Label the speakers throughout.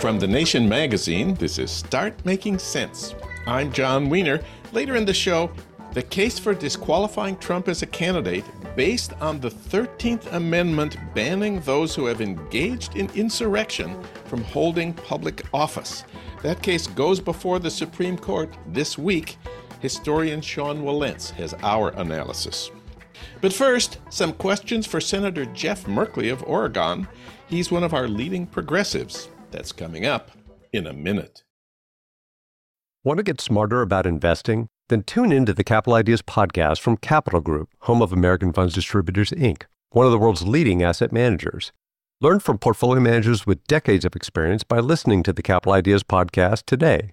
Speaker 1: From The Nation magazine, this is Start Making Sense. I'm Jon Wiener. Later in the show, the case for disqualifying Trump as a candidate based on the 13th Amendment banning those who have engaged in insurrection from holding public office. That case goes before the Supreme Court this week. Historian Sean Wilentz has our analysis. But first, some questions for Senator Jeff Merkley of Oregon. He's one of our leading progressives. That's coming up in a minute.
Speaker 2: Want to get smarter about investing? Then tune into the Capital Ideas podcast from Capital Group, home of American Funds Distributors, Inc., one of the world's leading asset managers. Learn from portfolio managers with decades of experience by listening to the Capital Ideas podcast today.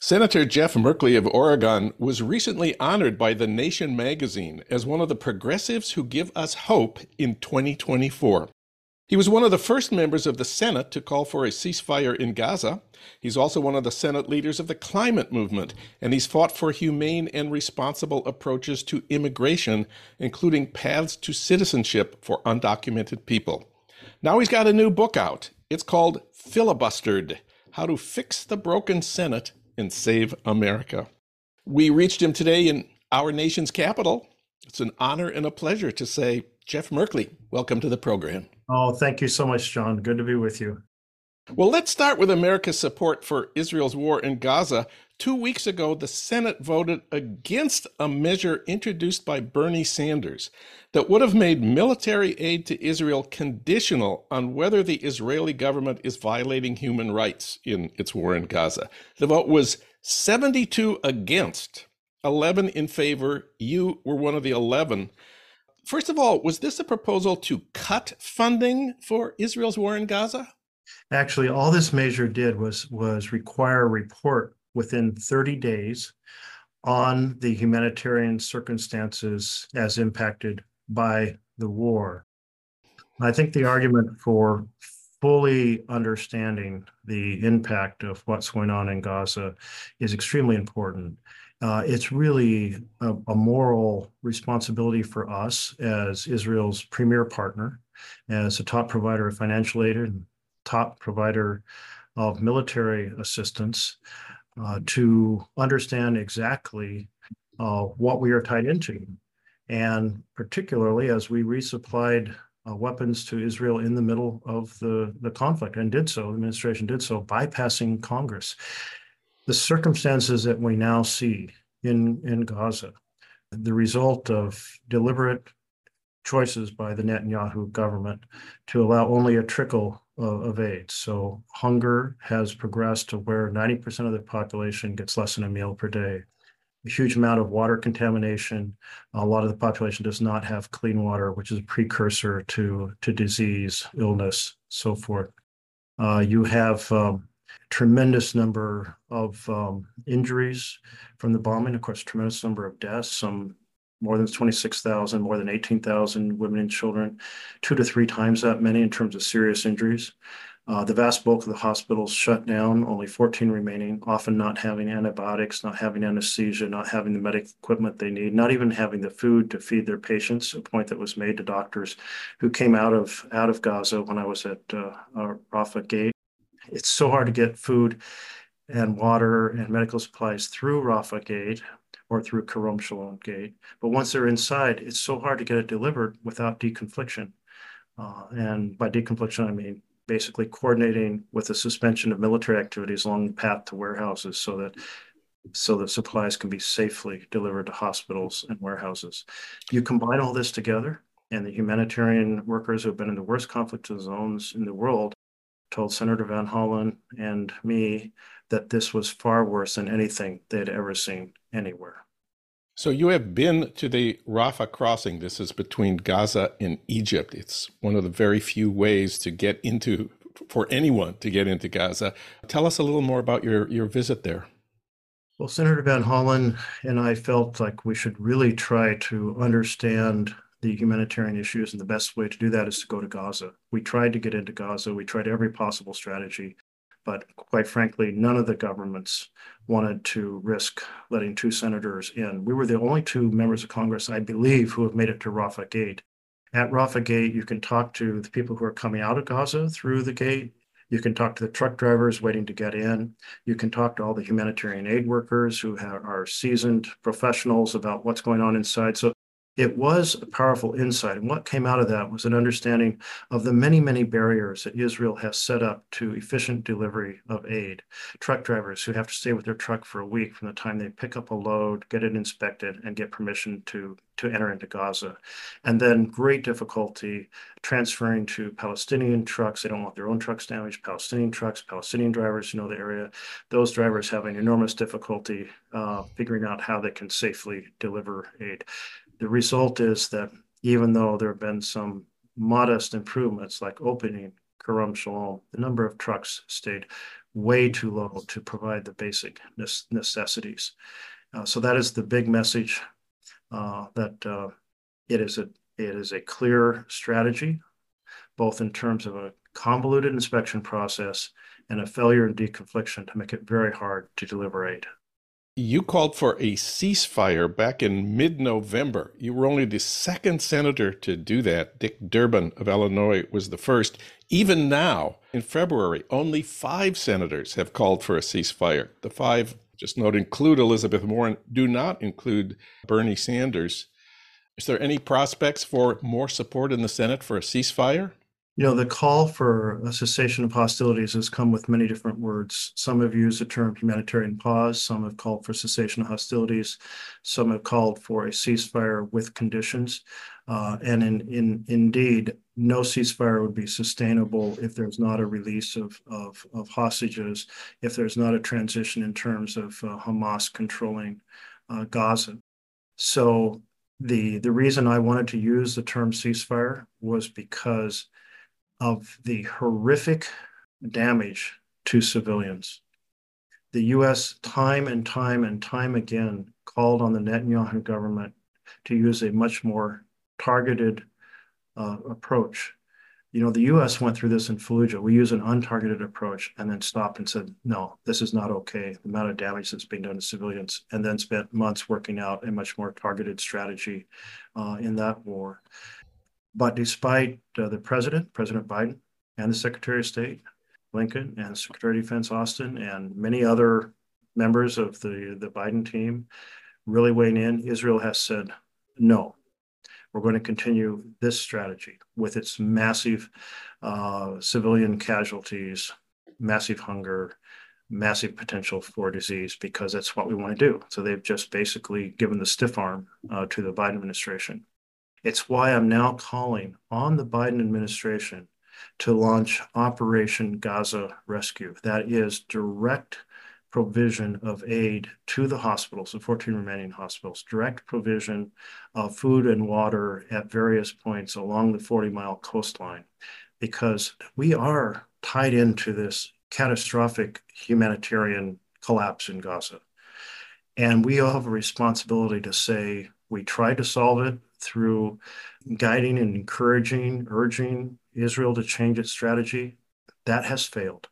Speaker 1: Senator Jeff Merkley of Oregon was recently honored by The Nation magazine as one of the progressives who give us hope in 2024. He was one of the first members of the Senate to call for a ceasefire in Gaza. He's also one of the Senate leaders of the climate movement, and he's fought for humane and responsible approaches to immigration, including paths to citizenship for undocumented people. Now he's got a new book out. It's called Filibustered How to Fix the Broken Senate and save America. We reached him today in our nation's capital. It's an honor and a pleasure to say, Jeff Merkley, welcome to the program.
Speaker 3: Oh, thank you so much, Jon. Good to be with you.
Speaker 1: Well, let's start with America's support for Israel's war in Gaza. Two weeks ago, the Senate voted against a measure introduced by Bernie Sanders that would have made military aid to Israel conditional on whether the Israeli government is violating human rights in its war in Gaza. The vote was 72 against, 11 in favor. You were one of the 11. First of all, was this a proposal to cut funding for Israel's war in Gaza?
Speaker 3: Actually, all this measure did was was require a report within 30 days on the humanitarian circumstances as impacted by the war. I think the argument for fully understanding the impact of what's going on in Gaza is extremely important. Uh, it's really a, a, moral responsibility for us as Israel's premier partner, as a top provider of financial aid and top provider of military assistance, uh, to understand exactly uh, what we are tied into. And particularly as we resupplied uh, weapons to Israel in the middle of the, the conflict and did so, the administration did so, bypassing Congress. The circumstances that we now see in, in Gaza, the result of deliberate choices by the Netanyahu government to allow only a trickle of, of aid. So hunger has progressed to where 90% of the population gets less than a meal per day. A huge amount of water contamination. A lot of the population does not have clean water, which is a precursor to, to disease, illness, so forth. Uh, you have um, tremendous number of um, injuries from the bombing, of course, tremendous number of deaths, some more than 26,000, more than 18,000 women and children, two to three times that many in terms of serious injuries. Uh, the vast bulk of the hospitals shut down, only 14 remaining, often not having antibiotics, not having anesthesia, not having the medical equipment they need, not even having the food to feed their patients, a point that was made to doctors who came out of out of Gaza when I was at uh, Rafah Gate. It's so hard to get food and water and medical supplies through Rafah Gate or through Kerem Shalom Gate. But once they're inside, it's so hard to get it delivered without deconfliction. Uh, and by deconfliction, I mean basically coordinating with the suspension of military activities along the path to warehouses so that so that supplies can be safely delivered to hospitals and warehouses. You combine all this together, and the humanitarian workers who have been in the worst conflict zones in the world told Senator Van Hollen and me that this was far worse than anything they had ever seen anywhere.
Speaker 1: So you have been to the Rafah crossing. This is between Gaza and Egypt. It's one of the very few ways to get into for anyone to get into Gaza. Tell us a little more about your your visit there.
Speaker 3: Well, Senator Van Hollen and I felt like we should really try to understand the humanitarian issues, and the best way to do that is to go to Gaza. We tried to get into Gaza. We tried every possible strategy. But quite frankly, none of the governments wanted to risk letting two senators in. We were the only two members of Congress, I believe, who have made it to Rafah Gate. At Rafah Gate, you can talk to the people who are coming out of Gaza through the gate. You can talk to the truck drivers waiting to get in. You can talk to all the humanitarian aid workers who are seasoned professionals about what's going on inside. So it was a powerful insight. And what came out of that was an understanding of the many, many barriers that Israel has set up to efficient delivery of aid. Truck drivers who have to stay with their truck for a week from the time they pick up a load, get it inspected, and get permission to, to enter into Gaza. And then great difficulty transferring to Palestinian trucks. They don't want their own trucks damaged. Palestinian trucks, Palestinian drivers who know the area. Those drivers having enormous difficulty uh, figuring out how they can safely deliver aid the result is that even though there have been some modest improvements like opening Kerem Shalom, the number of trucks stayed way too low to provide the basic necessities. Uh, so that is the big message uh, that uh, it is a it is a clear strategy, both in terms of a convoluted inspection process and a failure in deconfliction to make it very hard to deliver aid
Speaker 1: you called for a ceasefire back in mid November. You were only the second senator to do that. Dick Durbin of Illinois was the first. Even now, in February, only five senators have called for a ceasefire. The five, just note, include Elizabeth Warren, do not include Bernie Sanders. Is there any prospects for more support in the Senate for a ceasefire?
Speaker 3: You know, the call for a cessation of hostilities has come with many different words. Some have used the term humanitarian pause, some have called for cessation of hostilities, some have called for a ceasefire with conditions. Uh, and in, in, indeed, no ceasefire would be sustainable if there's not a release of, of, of hostages, if there's not a transition in terms of uh, Hamas controlling uh, Gaza. So the the reason I wanted to use the term ceasefire was because of the horrific damage to civilians. The US, time and time and time again, called on the Netanyahu government to use a much more targeted uh, approach. You know, the US went through this in Fallujah. We use an untargeted approach and then stopped and said, no, this is not okay. The amount of damage that's being done to civilians, and then spent months working out a much more targeted strategy uh, in that war. But despite uh, the president, President Biden, and the Secretary of State, Blinken, and Secretary of Defense Austin, and many other members of the, the Biden team really weighing in, Israel has said, no, we're going to continue this strategy with its massive uh, civilian casualties, massive hunger, massive potential for disease because that's what we want to do. So they've just basically given the stiff arm uh, to the Biden administration. It's why I'm now calling on the Biden administration to launch Operation Gaza Rescue. That is direct provision of aid to the hospitals, the 14 remaining hospitals, direct provision of food and water at various points along the 40 mile coastline, because we are tied into this catastrophic humanitarian collapse in Gaza. And we all have a responsibility to say, we tried to solve it through guiding and encouraging, urging Israel to change its strategy. That has failed.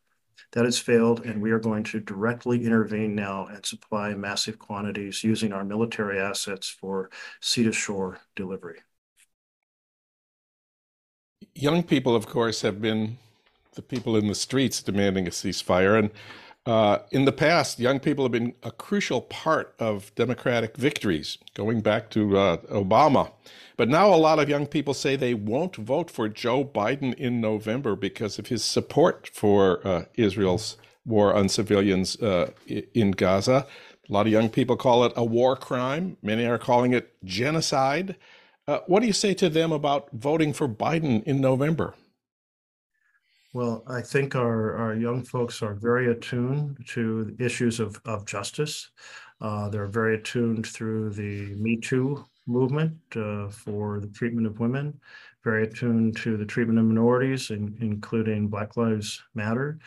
Speaker 3: That has failed, and we are going to directly intervene now and supply massive quantities using our military assets for sea to shore delivery.
Speaker 1: Young people, of course, have been the people in the streets demanding a ceasefire. And uh, in the past, young people have been a crucial part of democratic victories, going back to uh, Obama. But now a lot of young people say they won't vote for Joe Biden in November because of his support for uh, Israel's war on civilians uh, in Gaza. A lot of young people call it a war crime. Many are calling it genocide. Uh, what do you say to them about voting for Biden in November?
Speaker 3: Well, I think our, our young folks are very attuned to issues of, of justice. Uh, they're very attuned through the Me Too movement uh, for the treatment of women, very attuned to the treatment of minorities, in, including Black Lives Matter.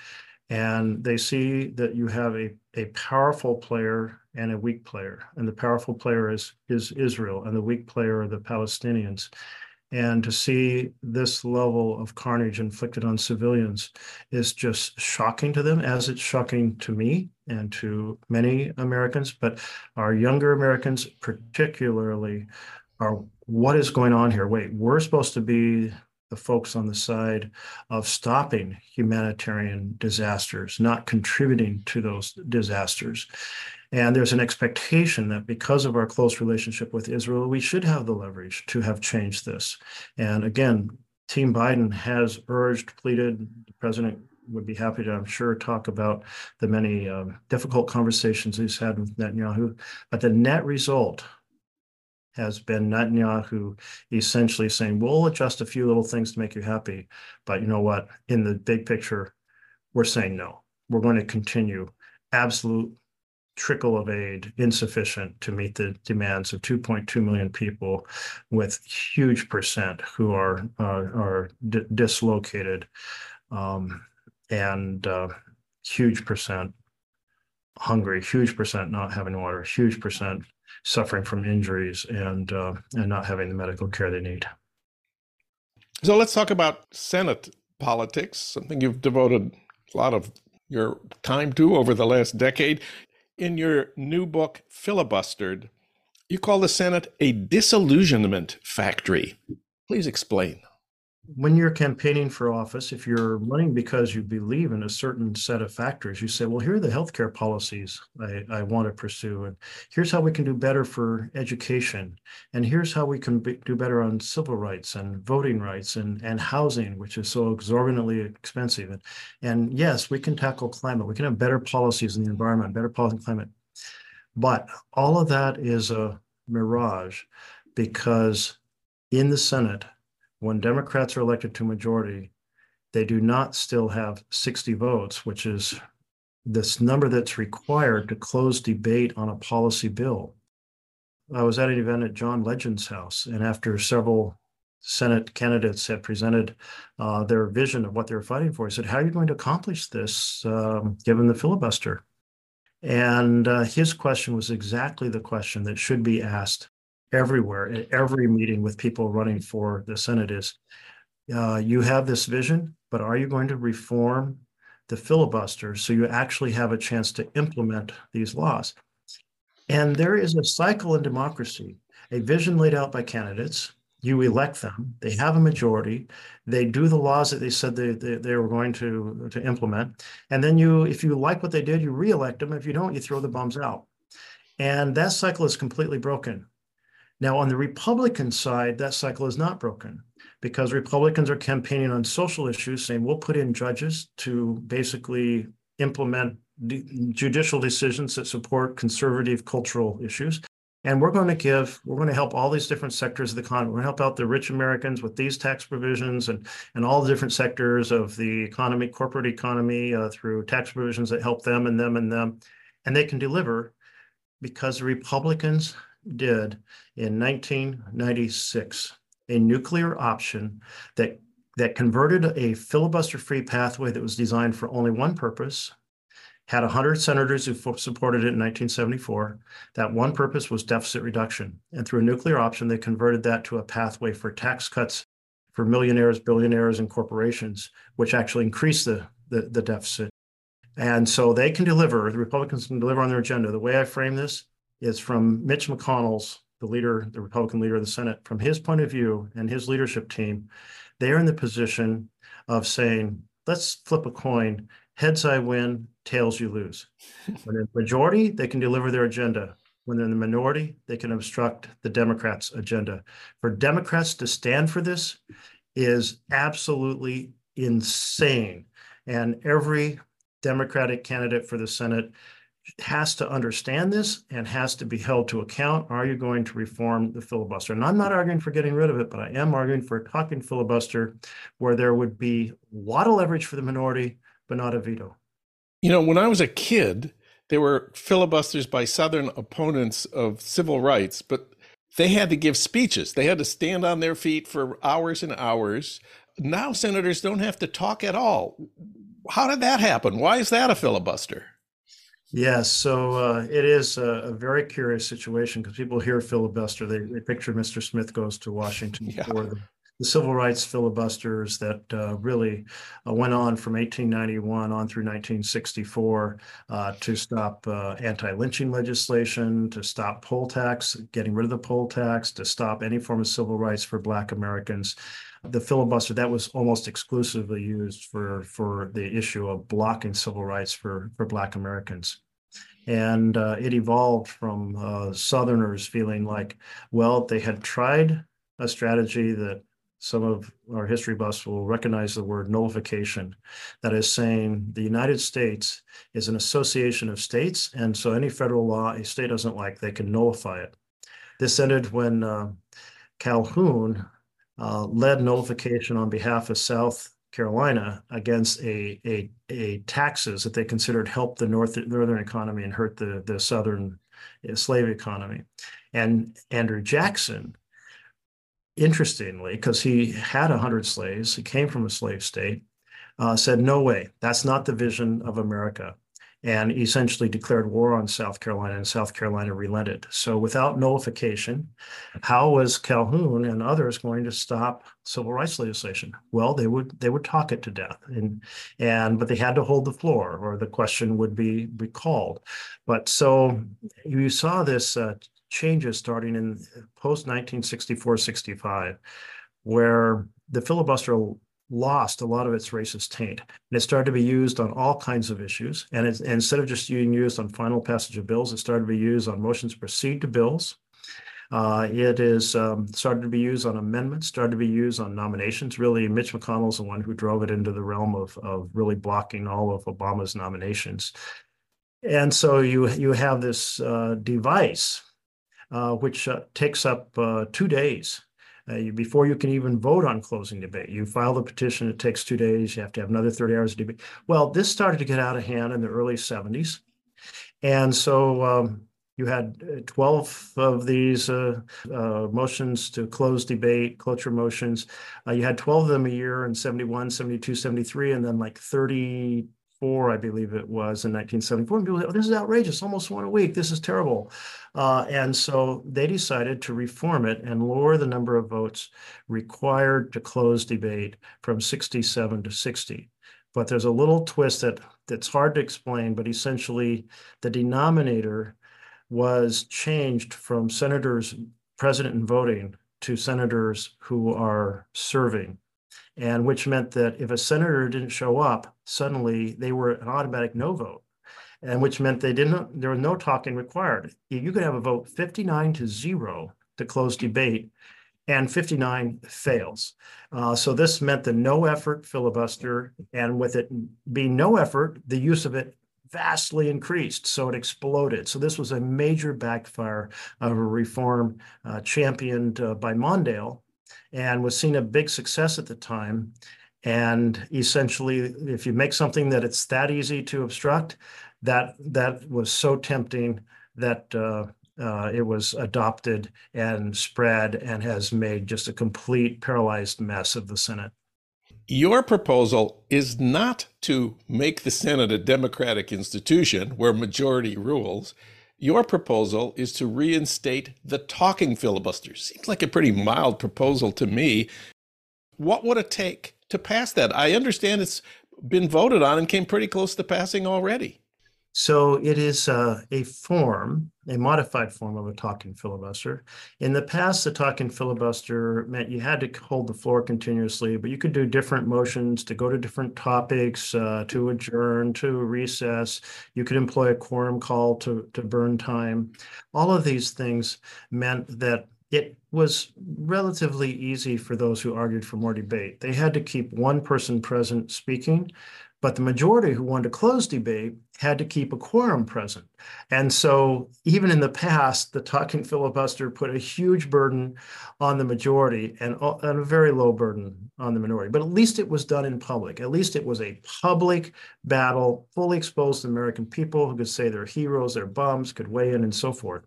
Speaker 3: And they see that you have a, a powerful player and a weak player. And the powerful player is, is Israel, and the weak player are the Palestinians. And to see this level of carnage inflicted on civilians is just shocking to them, as it's shocking to me and to many Americans. But our younger Americans, particularly, are what is going on here? Wait, we're supposed to be the folks on the side of stopping humanitarian disasters, not contributing to those disasters. And there's an expectation that because of our close relationship with Israel, we should have the leverage to have changed this. And again, Team Biden has urged, pleaded, the president would be happy to, I'm sure, talk about the many um, difficult conversations he's had with Netanyahu. But the net result has been Netanyahu essentially saying, we'll adjust a few little things to make you happy. But you know what? In the big picture, we're saying no. We're going to continue absolute trickle of aid insufficient to meet the demands of 2.2 million people with huge percent who are uh, are dislocated um, and uh, huge percent hungry huge percent not having water huge percent suffering from injuries and uh, and not having the medical care they need.
Speaker 1: So let's talk about senate politics something you've devoted a lot of your time to over the last decade. In your new book, Filibustered, you call the Senate a disillusionment factory. Please explain
Speaker 3: when you're campaigning for office, if you're running because you believe in a certain set of factors, you say, well, here are the healthcare policies I, I want to pursue. And here's how we can do better for education. And here's how we can be, do better on civil rights and voting rights and, and housing, which is so exorbitantly expensive. And, and yes, we can tackle climate. We can have better policies in the environment, better policy in climate. But all of that is a mirage because in the Senate, when Democrats are elected to majority, they do not still have 60 votes, which is this number that's required to close debate on a policy bill. I was at an event at John Legend's house, and after several Senate candidates had presented uh, their vision of what they were fighting for, he said, How are you going to accomplish this um, given the filibuster? And uh, his question was exactly the question that should be asked everywhere at every meeting with people running for the Senate is uh, you have this vision, but are you going to reform the filibuster so you actually have a chance to implement these laws? And there is a cycle in democracy, a vision laid out by candidates. You elect them, they have a majority, they do the laws that they said they, they, they were going to, to implement. And then you, if you like what they did, you reelect them. If you don't, you throw the bums out. And that cycle is completely broken. Now, on the Republican side, that cycle is not broken because Republicans are campaigning on social issues, saying we'll put in judges to basically implement judicial decisions that support conservative cultural issues. And we're going to give, we're going to help all these different sectors of the economy. We're going to help out the rich Americans with these tax provisions and, and all the different sectors of the economy, corporate economy, uh, through tax provisions that help them and them and them. And they can deliver because the Republicans did in 1996 a nuclear option that that converted a filibuster-free pathway that was designed for only one purpose, had 100 senators who supported it in 1974. That one purpose was deficit reduction. And through a nuclear option, they converted that to a pathway for tax cuts for millionaires, billionaires, and corporations, which actually increased the, the, the deficit. And so they can deliver, the Republicans can deliver on their agenda. The way I frame this is from Mitch McConnell's, the leader, the Republican leader of the Senate, from his point of view and his leadership team, they are in the position of saying, let's flip a coin. Heads I win, tails you lose. When in the majority, they can deliver their agenda. When they're in the minority, they can obstruct the Democrats' agenda. For Democrats to stand for this is absolutely insane. And every Democratic candidate for the Senate has to understand this and has to be held to account. Are you going to reform the filibuster? And I'm not arguing for getting rid of it, but I am arguing for a talking filibuster where there would be a lot of leverage for the minority, but not a veto.
Speaker 1: You know, when I was a kid, there were filibusters by Southern opponents of civil rights, but they had to give speeches. They had to stand on their feet for hours and hours. Now senators don't have to talk at all. How did that happen? Why is that a filibuster?
Speaker 3: Yes, so uh, it is a, a, very curious situation because people hear filibuster, they, they picture Mr. Smith goes to Washington yeah. for the the civil rights filibusters that uh, really uh, went on from 1891 on through 1964 uh, to stop uh, anti-lynching legislation, to stop poll tax, getting rid of the poll tax, to stop any form of civil rights for Black Americans. The filibuster that was almost exclusively used for for the issue of blocking civil rights for for Black Americans and uh, it evolved from uh, Southerners feeling like, well, they had tried a strategy that some of our history buffs will recognize the word nullification. That is saying the United States is an association of states, and so any federal law a state doesn't like, they can nullify it. This ended when uh, Calhoun uh, led nullification on behalf of South Carolina against a, a, a taxes that they considered helped the North, northern economy and hurt the, the southern uh, slave economy. And Andrew Jackson interestingly, because he had 100 slaves, he came from a slave state, uh, said, no way, that's not the vision of America, and essentially declared war on South Carolina, and South Carolina relented. So without nullification, how was Calhoun and others going to stop civil rights legislation? Well, they would they would talk it to death, and and but they had to hold the floor, or the question would be recalled. But so you saw this uh, changes starting in post 1964 65, where the filibuster lost a lot of its racist taint. And it started to be used on all kinds of issues. And, and instead of just being used on final passage of bills, it started to be used on motions to proceed to bills. Uh, it is um, started to be used on amendments, started to be used on nominations. Really, Mitch McConnell's the one who drove it into the realm of, of really blocking all of Obama's nominations. And so you you have this uh, device uh, which uh, takes up uh, two days uh, you, before you can even vote on closing debate. You file the petition, it takes two days. You have to have another 30 hours of debate. Well, this started to get out of hand in the early 70s. And so um, you had uh, 12 of these uh, uh, motions to close debate, cloture motions. Uh, you had 12 of them a year in 71, 72, 73, and then like 30 four, I believe it was in 1974. And people said, oh, this is outrageous, almost one a week. This is terrible. Uh, and so they decided to reform it and lower the number of votes required to close debate from 67 to 60. But there's a little twist that that's hard to explain, but essentially the denominator was changed from senators president and voting to senators who are serving and which meant that if a senator didn't show up, suddenly they were an automatic no vote, and which meant they didn't. There was no talking required. You could have a vote 59 to zero to close debate, and 59 fails. Uh, so this meant the no effort filibuster, and with it being no effort, the use of it vastly increased. So it exploded. So this was a major backfire of a reform uh, championed uh, by Mondale and was seen a big success at the time. And essentially, if you make something that it's that easy to obstruct, that that was so tempting that uh, uh, it was adopted and spread and has made just a complete paralyzed mess of the Senate.
Speaker 1: Your proposal is not to make the Senate a democratic institution where majority rules. Your proposal is to reinstate the talking filibuster. Seems like a pretty mild proposal to me. What would it take to pass that? I understand it's been voted on and came pretty close to passing already.
Speaker 3: So it is uh, a form, a modified form of a talking filibuster. In the past, the talking filibuster meant you had to hold the floor continuously, but you could do different motions to go to different topics, uh, to adjourn, to recess. You could employ a quorum call to, to burn time. All of these things meant that it was relatively easy for those who argued for more debate. They had to keep one person present speaking But the majority who wanted to close debate had to keep a quorum present. And so, even in the past, the talking filibuster put a huge burden on the majority and, and, a very low burden on the minority. But at least it was done in public. At least it was a public battle, fully exposed to the American people who could say they're heroes, they're bums, could weigh in, and so forth.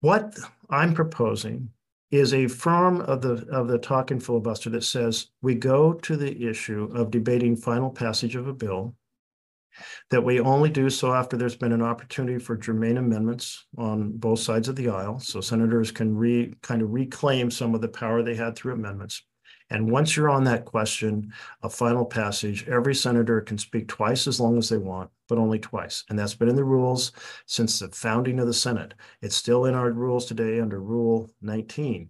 Speaker 3: What I'm proposing is a form of the of the talking filibuster that says we go to the issue of debating final passage of a bill that we only do so after there's been an opportunity for germane amendments on both sides of the aisle. So senators can re kind of reclaim some of the power they had through amendments and once you're on that question a final passage, every senator can speak twice as long as they want, but only twice. And that's been in the rules since the founding of the Senate. It's still in our rules today under Rule 19.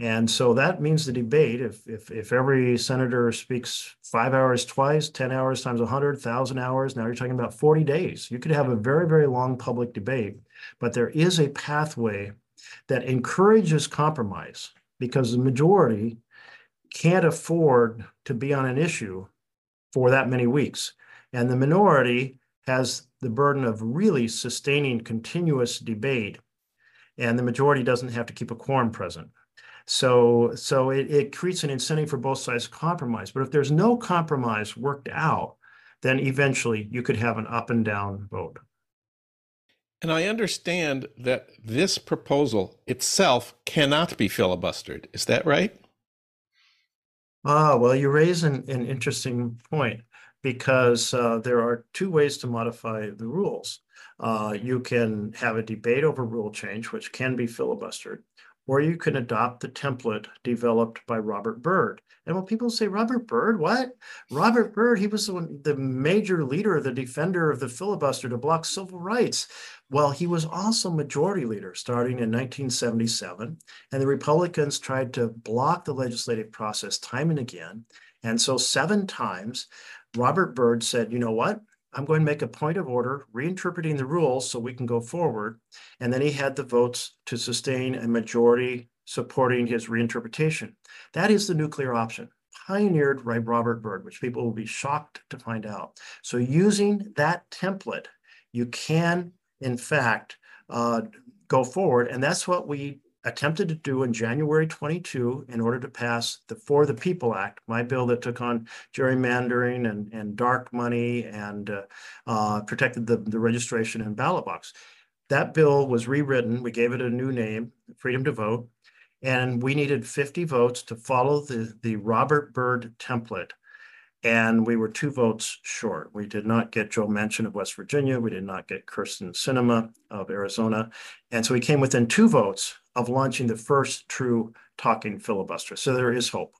Speaker 3: And so that means the debate, if, if, if every senator speaks five hours twice, 10 hours times 100, 1,000 hours, now you're talking about 40 days. You could have a very, very long public debate, but there is a pathway that encourages compromise because the majority can't afford to be on an issue for that many weeks. And the minority has the burden of really sustaining continuous debate, and the majority doesn't have to keep a quorum present. So, so it, it creates an incentive for both sides to compromise. But if there's no compromise worked out, then eventually you could have an up and down vote.
Speaker 1: And I understand that this proposal itself cannot be filibustered. Is that right?
Speaker 3: Ah, well, you raise an, an interesting point because uh, there are two ways to modify the rules. Uh, you can have a debate over rule change, which can be filibustered, or you can adopt the template developed by Robert Byrd. And when people say Robert Byrd, what? Robert Byrd, he was the, the major leader, the defender of the filibuster to block civil rights. Well, he was also majority leader starting in 1977, and the Republicans tried to block the legislative process time and again. And so, seven times, Robert Byrd said, you know what? I'm going to make a point of order, reinterpreting the rules so we can go forward. And then he had the votes to sustain a majority supporting his reinterpretation. That is the nuclear option, pioneered by Robert Byrd, which people will be shocked to find out. So, using that template, you can in fact, uh, go forward. And that's what we attempted to do in January 22 in order to pass the For the People Act, my bill that took on gerrymandering and, and dark money and uh, uh, protected the, the registration and ballot box. That bill was rewritten. We gave it a new name, Freedom to Vote. And we needed 50 votes to follow the, the Robert Byrd template and we were two votes short. We did not get Joe Manchin of West Virginia. We did not get Kyrsten Sinema of Arizona. And so we came within two votes of launching the first true talking filibuster. So there is hope.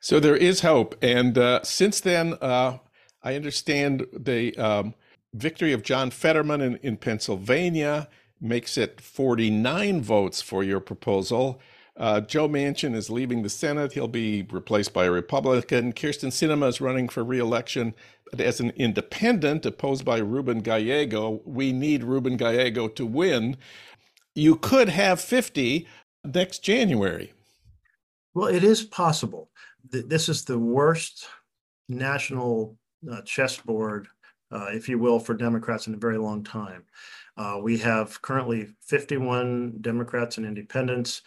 Speaker 1: So there is hope. And uh, since then, uh, I understand the um, victory of John Fetterman in, in Pennsylvania makes it 49 votes for your proposal. Uh, Joe Manchin is leaving the Senate. He'll be replaced by a Republican. Kyrsten Sinema is running for reelection as an independent, opposed by Ruben Gallego. We need Ruben Gallego to win. You could have 50 next January.
Speaker 3: Well, it is possible. This is the worst national uh, chessboard, uh, if you will, for Democrats in a very long time. Uh, we have currently 51 Democrats and independents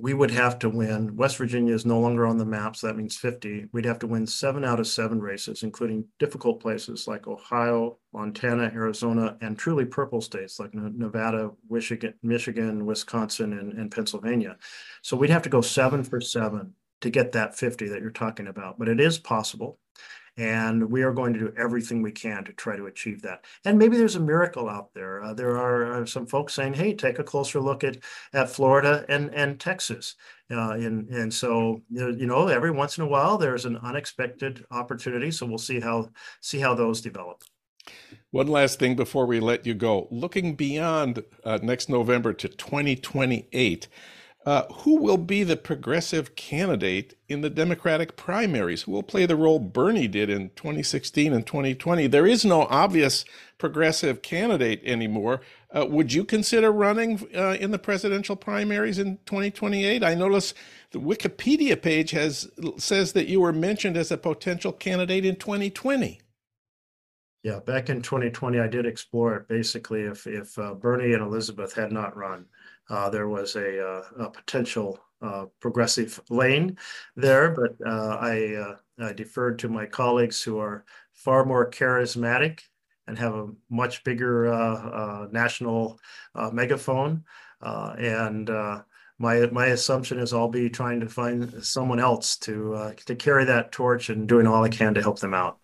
Speaker 3: we would have to win. West Virginia is no longer on the map, so that means 50. We'd have to win seven out of seven races, including difficult places like Ohio, Montana, Arizona, and truly purple states like Nevada, Michigan, Wisconsin, and, and Pennsylvania. So we'd have to go seven for seven to get that 50 that you're talking about. But it is possible. And we are going to do everything we can to try to achieve that. And maybe there's a miracle out there. Uh, there are uh, some folks saying, hey, take a closer look at, at Florida and, and Texas. Uh, and, and so, you know, every once in a while, there's an unexpected opportunity. So we'll see how, see how those develop.
Speaker 1: One last thing before we let you go. Looking beyond uh, next November to 2028, Uh, who will be the progressive candidate in the Democratic primaries? Who will play the role Bernie did in 2016 and 2020? There is no obvious progressive candidate anymore. Uh, would you consider running uh, in the presidential primaries in 2028? I notice the Wikipedia page has says that you were mentioned as a potential candidate in 2020.
Speaker 3: Yeah, back in 2020, I did explore it. Basically, if if uh, Bernie and Elizabeth had not run, Uh, there was a, uh, a potential uh, progressive lane there, but uh, I, uh, I deferred to my colleagues who are far more charismatic and have a much bigger national megaphone. and my my assumption is I'll be trying to find someone else to uh, to carry that torch and doing all I can to help them out.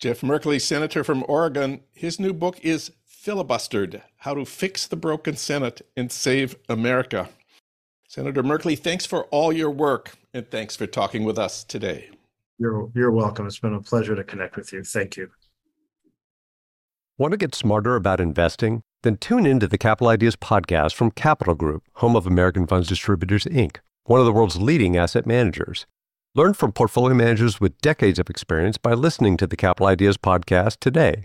Speaker 1: Jeff Merkley, senator from Oregon, his new book is Filibustered How to Fix the Broken Senate and Save America. Senator Merkley, thanks for all your work and thanks for talking with us today.
Speaker 3: You're, you're welcome. It's been a pleasure to connect with you. Thank you.
Speaker 2: Want to get smarter about investing? Then tune into the Capital Ideas podcast from Capital Group, home of American Funds Distributors, Inc., one of the world's leading asset managers. Learn from portfolio managers with decades of experience by listening to the Capital Ideas podcast today.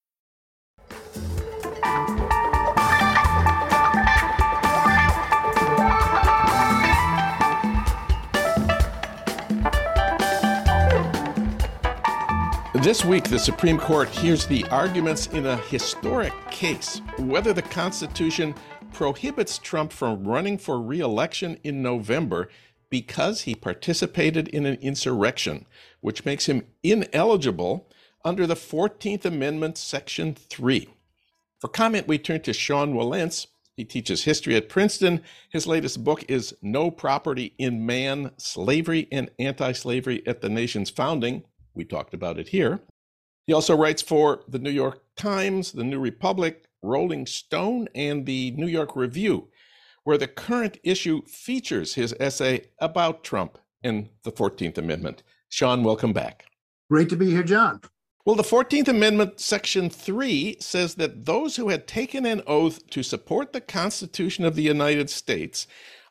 Speaker 1: This week, the Supreme Court hears the arguments in a historic case whether the Constitution prohibits Trump from running for re election in November because he participated in an insurrection, which makes him ineligible under the 14th Amendment, Section 3. For comment, we turn to Sean Wilentz. He teaches history at Princeton. His latest book is No Property in Man Slavery and Anti Slavery at the Nation's Founding. We talked about it here. He also writes for the New York Times, the New Republic, Rolling Stone, and the New York Review, where the current issue features his essay about Trump and the 14th Amendment. Sean, welcome back.
Speaker 4: Great to be here, Jon.
Speaker 1: Well, the 14th Amendment, Section 3, says that those who had taken an oath to support the Constitution of the United States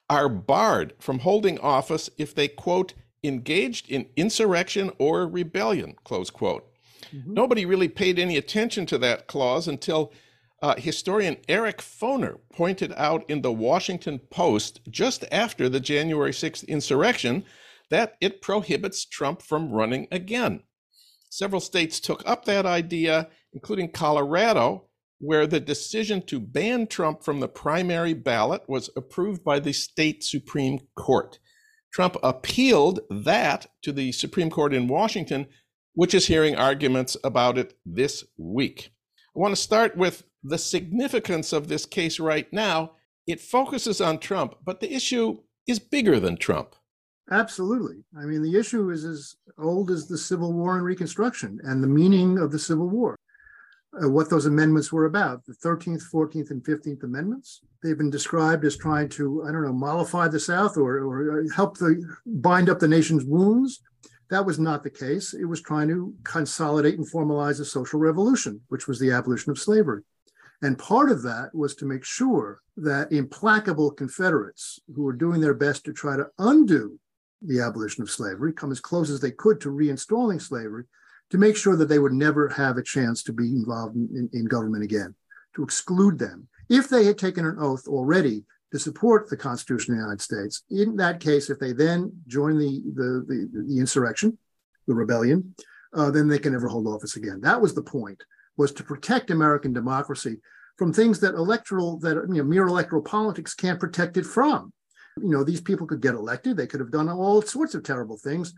Speaker 1: are barred from holding office if they, quote, engaged in insurrection or rebellion, close quote. Mm-hmm. Nobody really paid any attention to that clause until uh, historian Eric Foner pointed out in the Washington Post just after the January 6th insurrection that it prohibits Trump from running again. Several states took up that idea, including Colorado, where the decision to ban Trump from the primary ballot was approved by the state Supreme Court. Trump appealed that to the Supreme Court in Washington, which is hearing arguments about it this week. I want to start with the significance of this case right now. It focuses on Trump, but the issue is bigger than Trump.
Speaker 4: Absolutely. I mean, the issue is as old as the Civil War and Reconstruction and the meaning of the Civil War. Uh, what those amendments were about. The 13th, 14th, and 15th Amendments. They've been described as trying to, I don't know, mollify the South or, or help the bind up the nation's wounds. That was not the case. It was trying to consolidate and formalize a social revolution, which was the abolition of slavery. And part of that was to make sure that implacable Confederates who were doing their best to try to undo the abolition of slavery, come as close as they could to reinstalling slavery, to make sure that they would never have a chance to be involved in, in, government again, to exclude them. If they had taken an oath already to support the Constitution of the United States, in that case, if they then join the, the, the, the insurrection, the rebellion, uh, then they can never hold office again. That was the point, was to protect American democracy from things that electoral, that you know, mere electoral politics can't protect it from. You know, these people could get elected, they could have done all sorts of terrible things,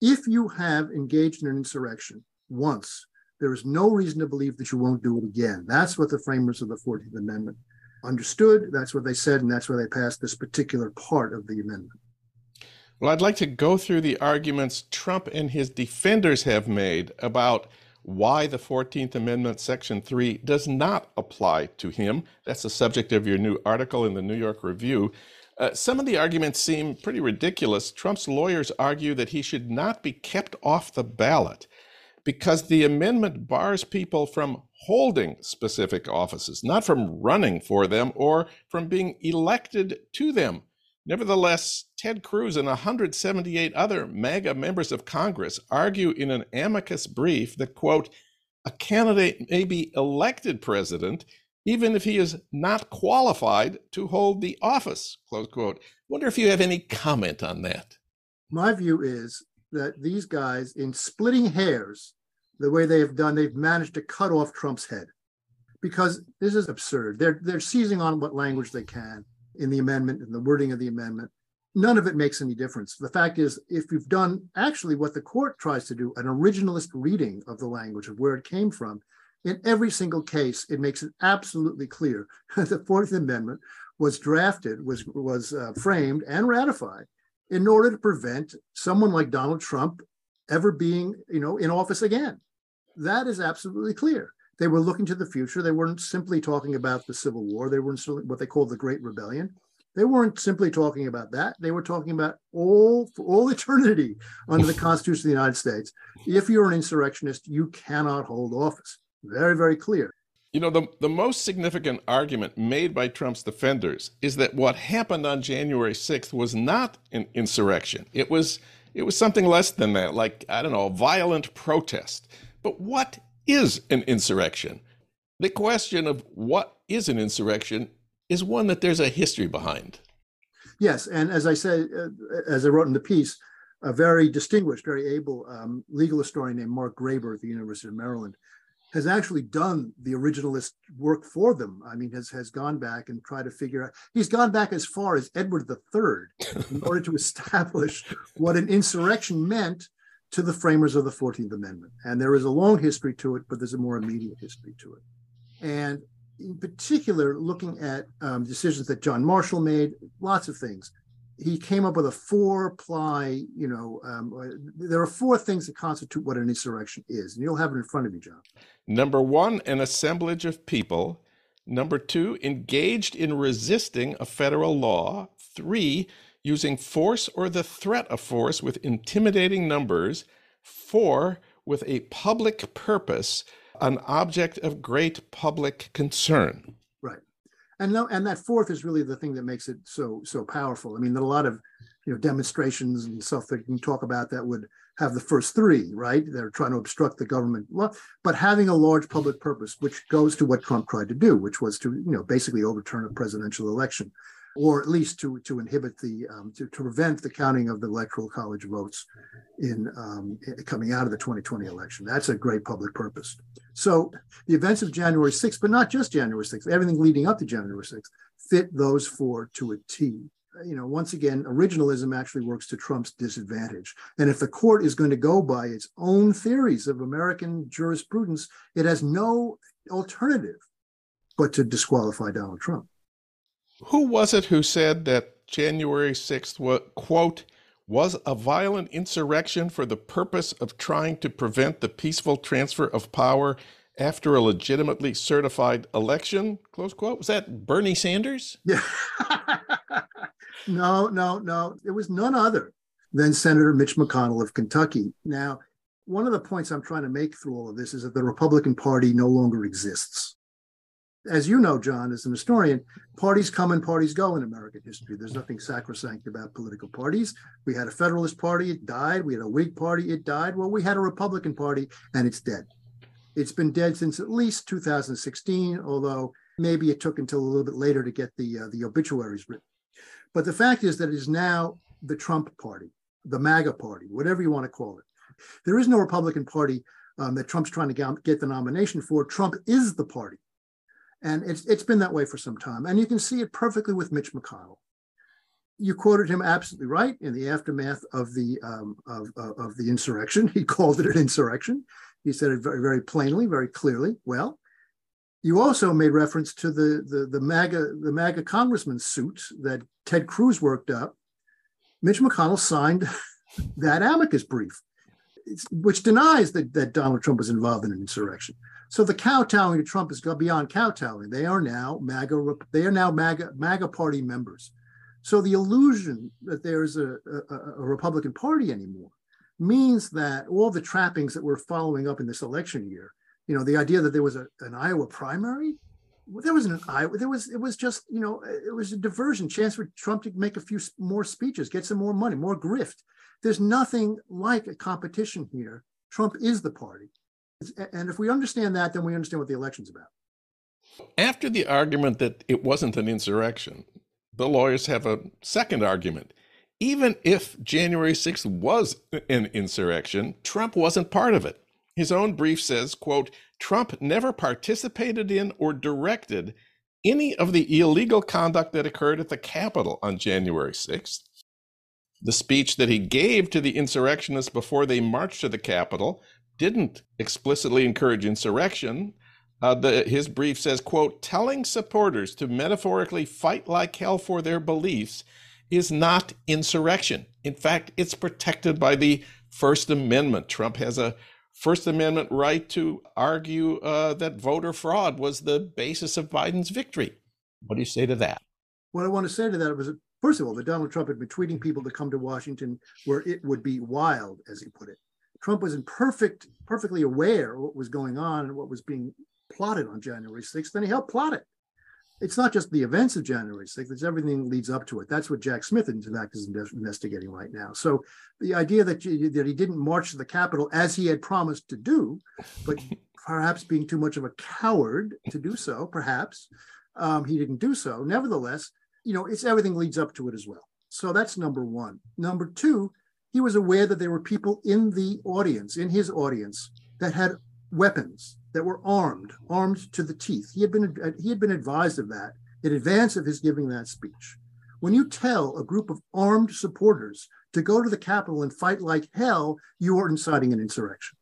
Speaker 4: if you have engaged in an insurrection once, there is no reason to believe that you won't do it again. That's what the framers of the 14th Amendment understood. That's what they said, and that's why they passed this particular part of the amendment.
Speaker 1: Well, I'd like to go through the arguments Trump and his defenders have made about why the 14th Amendment, Section 3, does not apply to him. That's the subject of your new article in the New York Review. Uh, some of the arguments seem pretty ridiculous. Trump's lawyers argue that he should not be kept off the ballot because the amendment bars people from holding specific offices, not from running for them or from being elected to them. Nevertheless, Ted Cruz and 178 other MAGA members of Congress argue in an amicus brief that, quote, a candidate may be elected president even if he is not qualified to hold the office, close quote. Wonder if you have any comment on that.
Speaker 4: My view is that these guys, in splitting hairs, the way they have done, they've managed to cut off Trump's head. Because this is absurd. They're they're seizing on what language they can in the amendment and the wording of the amendment. None of it makes any difference. The fact is, if you've done actually what the court tries to do, an originalist reading of the language of where it came from, in every single case, it makes it absolutely clear that the Fourth Amendment was drafted, was was uh, framed and ratified in order to prevent someone like Donald Trump ever being, you know, in office again. That is absolutely clear. They were looking to the future. They weren't simply talking about the Civil War. They weren't what they called the Great Rebellion. They weren't simply talking about that. They were talking about all for all eternity under the Constitution of the United States. If you're an insurrectionist, you cannot hold office. Very, very clear.
Speaker 1: You know, the, the most significant argument made by Trump's defenders is that what happened on January 6th was not an insurrection. It was it was something less than that, like, I don't know, a violent protest. But what is an insurrection? The question of what is an insurrection is one that there's a history behind.
Speaker 4: Yes, and as I said, uh, as I wrote in the piece, a very distinguished, very able um, legal historian named Mark Graber at the University of Maryland has actually done the originalist work for them. I mean, has has gone back and tried to figure out. He's gone back as far as Edward III in order to establish what an insurrection meant to the framers of the Fourteenth Amendment. And there is a long history to it, but there's a more immediate history to it. And in particular, looking at um, decisions that John Marshall made, lots of things he came up with a four ply, you know, um, there are four things that constitute what an insurrection is. And you'll have it in front of you, Jon.
Speaker 1: Number one, an assemblage of people. Number two, engaged in resisting a federal law. Three, using force or the threat of force with intimidating numbers. Four, with a public purpose, an object of great public concern
Speaker 4: and no, and that fourth is really the thing that makes it so so powerful. I mean, there are a lot of you know demonstrations and stuff that you can talk about that would have the first three, right? They're trying to obstruct the government, but having a large public purpose, which goes to what Trump tried to do, which was to you know basically overturn a presidential election, or at least to to inhibit the um, to, to prevent the counting of the electoral college votes in um, coming out of the 2020 election. That's a great public purpose. So the events of January 6th, but not just January 6th, everything leading up to January 6th, fit those four to a T. You know, once again, originalism actually works to Trump's disadvantage. And if the court is going to go by its own theories of American jurisprudence, it has no alternative but to disqualify Donald Trump.
Speaker 1: Who was it who said that January 6th was, quote, was a violent insurrection for the purpose of trying to prevent the peaceful transfer of power after a legitimately certified election, close quote. Was that Bernie Sanders?
Speaker 4: Yeah. no, no, no. It was none other than Senator Mitch McConnell of Kentucky. Now, one of the points I'm trying to make through all of this is that the Republican Party no longer exists. As you know, Jon, as an historian, parties come and parties go in American history. There's nothing sacrosanct about political parties. We had a Federalist Party, it died. We had a Whig Party, it died. Well, we had a Republican Party, and it's dead. It's been dead since at least 2016, although maybe it took until a little bit later to get the uh, the obituaries written. But the fact is that it is now the Trump Party, the MAGA Party, whatever you want to call it. There is no Republican Party um, that Trump's trying to get the nomination for. Trump is the party. And it's, it's been that way for some time. And you can see it perfectly with Mitch McConnell. You quoted him absolutely right in the aftermath of the um, of, uh, of the insurrection. He called it an insurrection. He said it very, very plainly, very clearly. Well, you also made reference to the, the, the MAGA the MAGA congressman suit that Ted Cruz worked up. Mitch McConnell signed that amicus brief which denies that, that Donald Trump was involved in an insurrection. So the kowtowing to Trump is beyond kowtowing. They are now MAGA. They are now MAGA MAGA party members. So the illusion that there is a, a, a Republican Party anymore means that all the trappings that we're following up in this election year, you know, the idea that there was a, an Iowa primary, there wasn't an Iowa. There was it was just you know it was a diversion, chance for Trump to make a few more speeches, get some more money, more grift. There's nothing like a competition here. Trump is the party. And if we understand that, then we understand what the election's about.
Speaker 1: After the argument that it wasn't an insurrection, the lawyers have a second argument. Even if January 6th was an insurrection, Trump wasn't part of it. His own brief says, quote, Trump never participated in or directed any of the illegal conduct that occurred at the Capitol on January 6th. The speech that he gave to the insurrectionists before they marched to the Capitol didn't explicitly encourage insurrection. Uh, the, his brief says, quote, telling supporters to metaphorically fight like hell for their beliefs is not insurrection. In fact, it's protected by the First Amendment. Trump has a First Amendment right to argue uh, that voter fraud was the basis of Biden's victory. What do you say to that?
Speaker 4: What I want to say to that was First of all, that Donald Trump had been tweeting people to come to Washington where it would be wild, as he put it. Trump was in perfect, perfectly aware of what was going on and what was being plotted on January 6th, and he helped plot it. It's not just the events of January 6th, it's everything that leads up to it. That's what Jack Smith, in fact, is investigating right now. So the idea that, you, that he didn't march to the Capitol as he had promised to do, but perhaps being too much of a coward to do so, perhaps um, he didn't do so. Nevertheless, you know, it's everything leads up to it as well. So that's number one. Number two, he was aware that there were people in the audience, in his audience, that had weapons, that were armed, armed to the teeth. He had been he had been advised of that in advance of his giving that speech. When you tell a group of armed supporters to go to the Capitol and fight like hell, you are inciting an insurrection.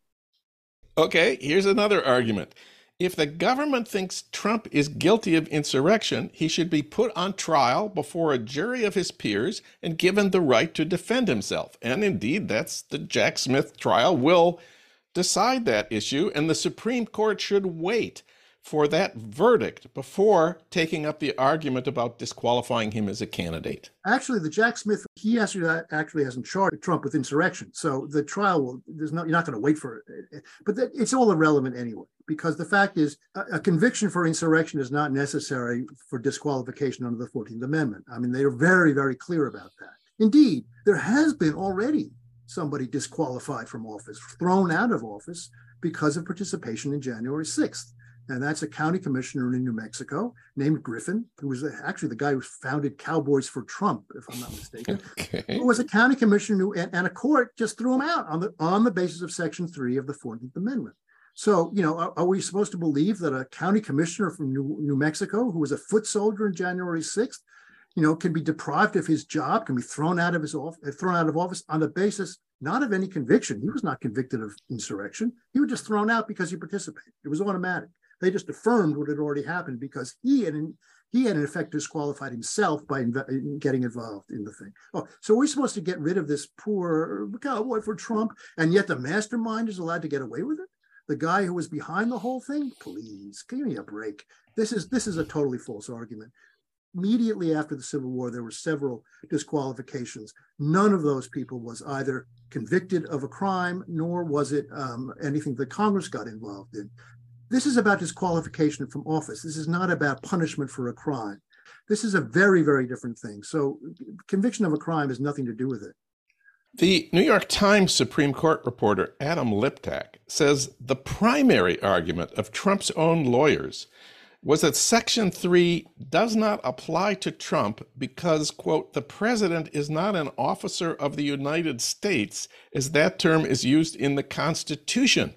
Speaker 1: Okay, here's another argument. If the government thinks Trump is guilty of insurrection, he should be put on trial before a jury of his peers and given the right to defend himself. And indeed, that's the Jack Smith trial will decide that issue, and the Supreme Court should wait for that verdict before taking up the argument about disqualifying him as a candidate.
Speaker 4: Actually, the Jack Smith, he actually uh, actually hasn't charged Trump with insurrection. So the trial will, there's no, you're not going to wait for it. But that, it's all irrelevant anyway, because the fact is a, a, conviction for insurrection is not necessary for disqualification under the 14th Amendment. I mean, they are very, very clear about that. Indeed, there has been already somebody disqualified from office, thrown out of office because of participation in January 6th and that's a county commissioner in New Mexico named Griffin, who was actually the guy who founded Cowboys for Trump, if I'm not mistaken. okay. Who was a county commissioner who, and, and, a court just threw him out on the on the basis of Section Three of the Fourteenth Amendment. So, you know, are, are, we supposed to believe that a county commissioner from New, New Mexico, who was a foot soldier in January 6th, you know, can be deprived of his job, can be thrown out of his office, uh, thrown out of office on the basis not of any conviction. He was not convicted of insurrection. He was just thrown out because he participated. It was automatic. They just affirmed what had already happened because he had he had in effect disqualified himself by inv- getting involved in the thing. Oh, so we're supposed to get rid of this poor cowboy for Trump, and yet the mastermind is allowed to get away with it. the guy who was behind the whole thing, please give me a break. This is this is a totally false argument. Immediately after the Civil War, there were several disqualifications. None of those people was either convicted of a crime, nor was it um, anything that Congress got involved in. This is about disqualification from office. This is not about punishment for a crime. This is a very, very different thing. So, conviction of a crime has nothing to do with it.
Speaker 1: The New York Times Supreme Court reporter Adam Liptak says the primary argument of Trump's own lawyers was that Section 3 does not apply to Trump because, quote, the president is not an officer of the United States, as that term is used in the Constitution.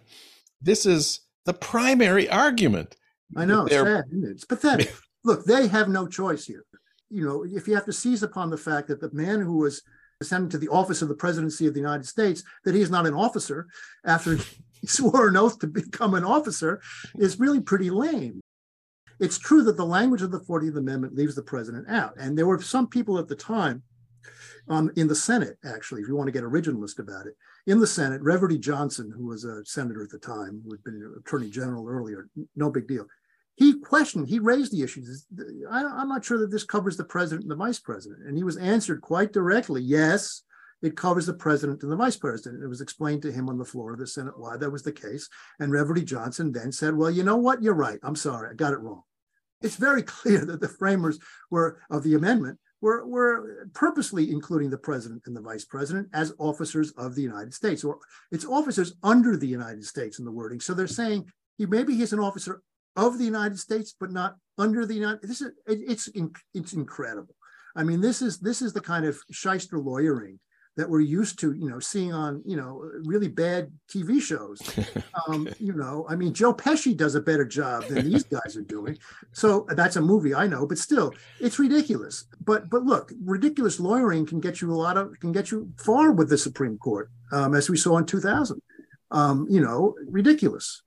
Speaker 1: This is the primary argument.
Speaker 4: I know, it's sad, it? It's pathetic. Look, they have no choice here. You know, if you have to seize upon the fact that the man who was ascended to the office of the presidency of the United States, that he is not an officer after he swore an oath to become an officer, is really pretty lame. It's true that the language of the 40th Amendment leaves the president out. And there were some people at the time um, in the Senate, actually, if you want to get originalist about it, in the Senate, Reverdy Johnson, who was a senator at the time, who had been attorney general earlier, no big deal. He questioned, he raised the issues. I, I'm not sure that this covers the president and the vice president. And he was answered quite directly yes, it covers the president and the vice president. It was explained to him on the floor of the Senate why that was the case. And Reverdy Johnson then said, Well, you know what? You're right. I'm sorry. I got it wrong. It's very clear that the framers were of the amendment were, were purposely including the president and the vice president as officers of the United States, or it's officers under the United States in the wording. So they're saying he maybe he's an officer of the United States, but not under the United. This is it, it's it's incredible. I mean, this is this is the kind of shyster lawyering that we're used to, you know, seeing on, you know, really bad TV shows. Um, you know, I mean, Joe Pesci does a better job than these guys are doing. So that's a movie I know, but still, it's ridiculous. But but look, ridiculous lawyering can get you a lot of can get you far with the Supreme Court, um, as we saw in 2000. Um, you know, ridiculous.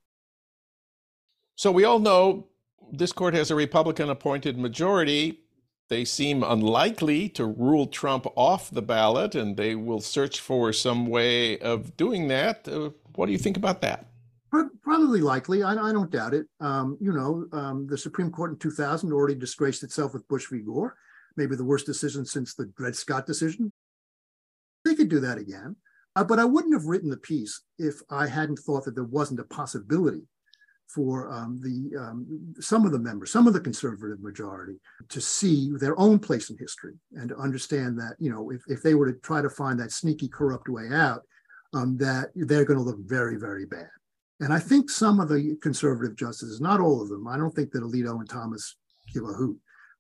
Speaker 1: So we all know this court has a Republican appointed majority they seem unlikely to rule Trump off the ballot, and they will search for some way of doing that. Uh, what do you think about that?
Speaker 4: Probably likely. I, I don't doubt it. Um, you know, um, the Supreme Court in 2000 already disgraced itself with Bush v. Gore, maybe the worst decision since the Dred Scott decision. They could do that again. Uh, but I wouldn't have written the piece if I hadn't thought that there wasn't a possibility for um, the um, some of the members, some of the conservative majority, to see their own place in history and to understand that you know if, if they were to try to find that sneaky, corrupt way out, um, that they're going to look very, very bad. And I think some of the conservative justices, not all of them, I don't think that Alito and Thomas give a hoot,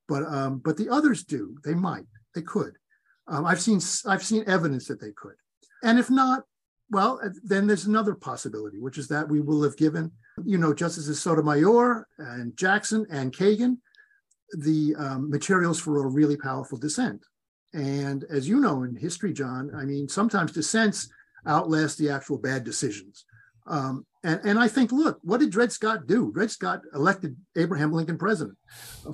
Speaker 4: but um, but the others do. They might, they could. Um, I've seen I've seen evidence that they could, and if not, well, then there's another possibility, which is that we will have given you know, Justices Sotomayor and Jackson and Kagan, the um, materials for a really powerful dissent. And as you know in history, Jon, I mean, sometimes dissents outlast the actual bad decisions. Um, and, and I think, look, what did Dred Scott do? Dred Scott elected Abraham Lincoln president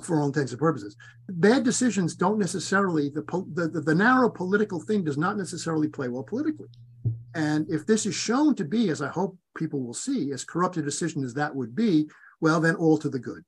Speaker 4: for all intents and purposes. Bad decisions don't necessarily, the, the, the narrow political thing does not necessarily play well politically. And if this is shown to be, as I hope people will see, as corrupt a decision as that would be, well, then all to the good.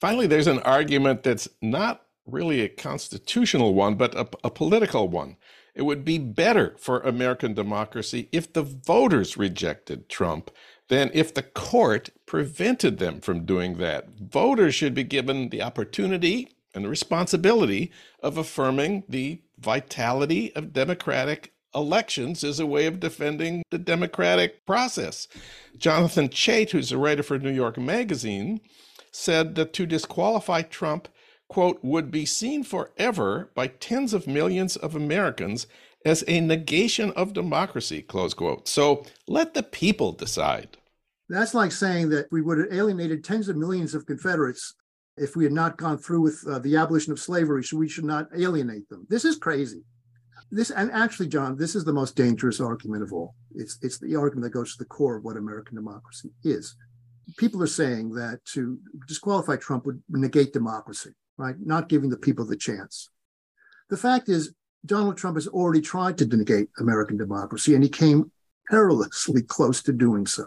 Speaker 1: Finally, there's an argument that's not really a constitutional one, but a, a political one. It would be better for American democracy if the voters rejected Trump than if the court prevented them from doing that. Voters should be given the opportunity and the responsibility of affirming the vitality of democratic elections as a way of defending the democratic process. Jonathan Chait, who's a writer for New York Magazine, said that to disqualify Trump, quote, would be seen forever by tens of millions of Americans as a negation of democracy, close quote. So let the people decide.
Speaker 4: That's like saying that we would have alienated tens of millions of Confederates if we had not gone through with uh, the abolition of slavery, so we should not alienate them. This is crazy this and actually Jon this is the most dangerous argument of all. It's it's the argument that goes to the core of what american democracy is. People are saying that to disqualify trump would negate democracy right? Not giving the people the chance. The fact is donald trump has already tried to negate american democracy and he came perilously close to doing so.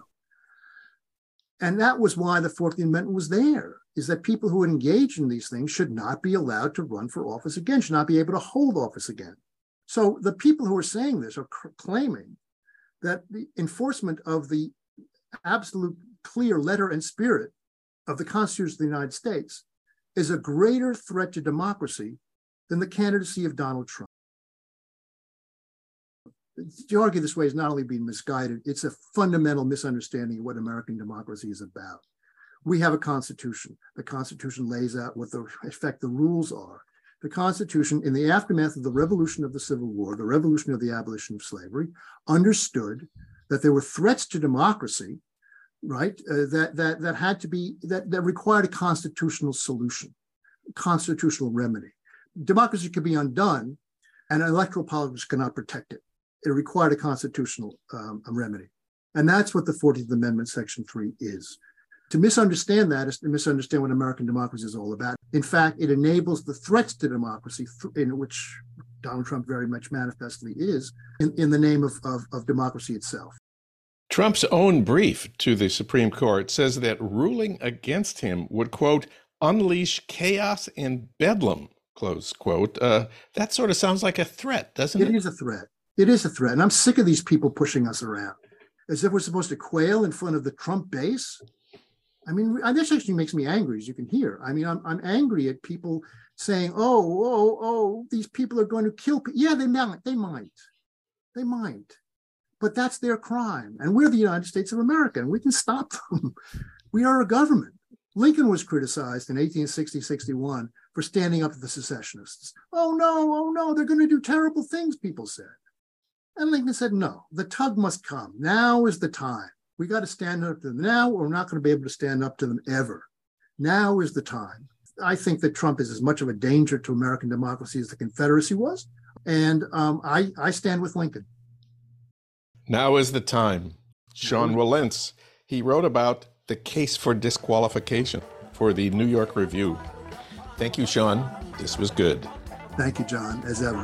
Speaker 4: And that was why the 14th Amendment was there, is that people who engage in these things should not be allowed to run for office again, should not be able to hold office again. So the people who are saying this are claiming that the enforcement of the absolute clear letter and spirit of the Constitution of the United States is a greater threat to democracy than the candidacy of Donald Trump. To argue this way is not only being misguided, it's a fundamental misunderstanding of what American democracy is about. We have a constitution. The constitution lays out what the effect the rules are. The Constitution, in the aftermath of the revolution of the Civil War, the revolution of the abolition of slavery, understood that there were threats to democracy right? Uh, that that that had to be that that required a constitutional solution, constitutional remedy. Democracy could be undone, and electoral politics cannot protect it. It required a constitutional um, remedy, and that's what the Fourteenth Amendment, Section Three, is. To misunderstand that is to misunderstand what American democracy is all about. In fact, it enables the threats to democracy, in which Donald Trump very much manifestly is, in, in the name of, of, of democracy itself.
Speaker 1: Trump's own brief to the Supreme Court says that ruling against him would, quote, unleash chaos and bedlam, close quote. Uh, that sort of sounds like a threat, doesn't it?
Speaker 4: It is a threat. It is a threat. And I'm sick of these people pushing us around as if we're supposed to quail in front of the Trump base. I mean, this actually makes me angry, as you can hear. I mean, I'm, I'm angry at people saying, oh, oh, oh, these people are going to kill people. Yeah, they might. They might. They might but that's their crime. And we're the United States of America, and we can stop them. we are a government. Lincoln was criticized in 1860 61 for standing up to the secessionists. Oh, no, oh, no, they're going to do terrible things, people said. And Lincoln said, no, the tug must come. Now is the time. We got to stand up to them now, or we're not going to be able to stand up to them ever. Now is the time. I think that Trump is as much of a danger to American democracy as the Confederacy was. And um, I, I stand with Lincoln.
Speaker 1: Now is the time. Sean Wilentz, he wrote about the case for disqualification for the New York Review. Thank you, Sean. This was good.
Speaker 4: Thank you, Jon, as ever.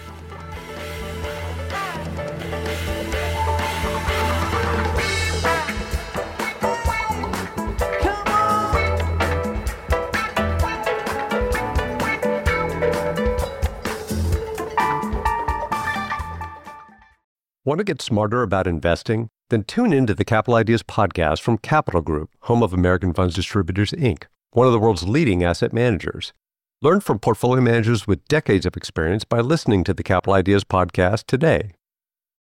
Speaker 2: Want to get smarter about investing? Then tune into the Capital Ideas podcast from Capital Group, home of American Funds Distributors, Inc., one of the world's leading asset managers. Learn from portfolio managers with decades of experience by listening to the Capital Ideas podcast today.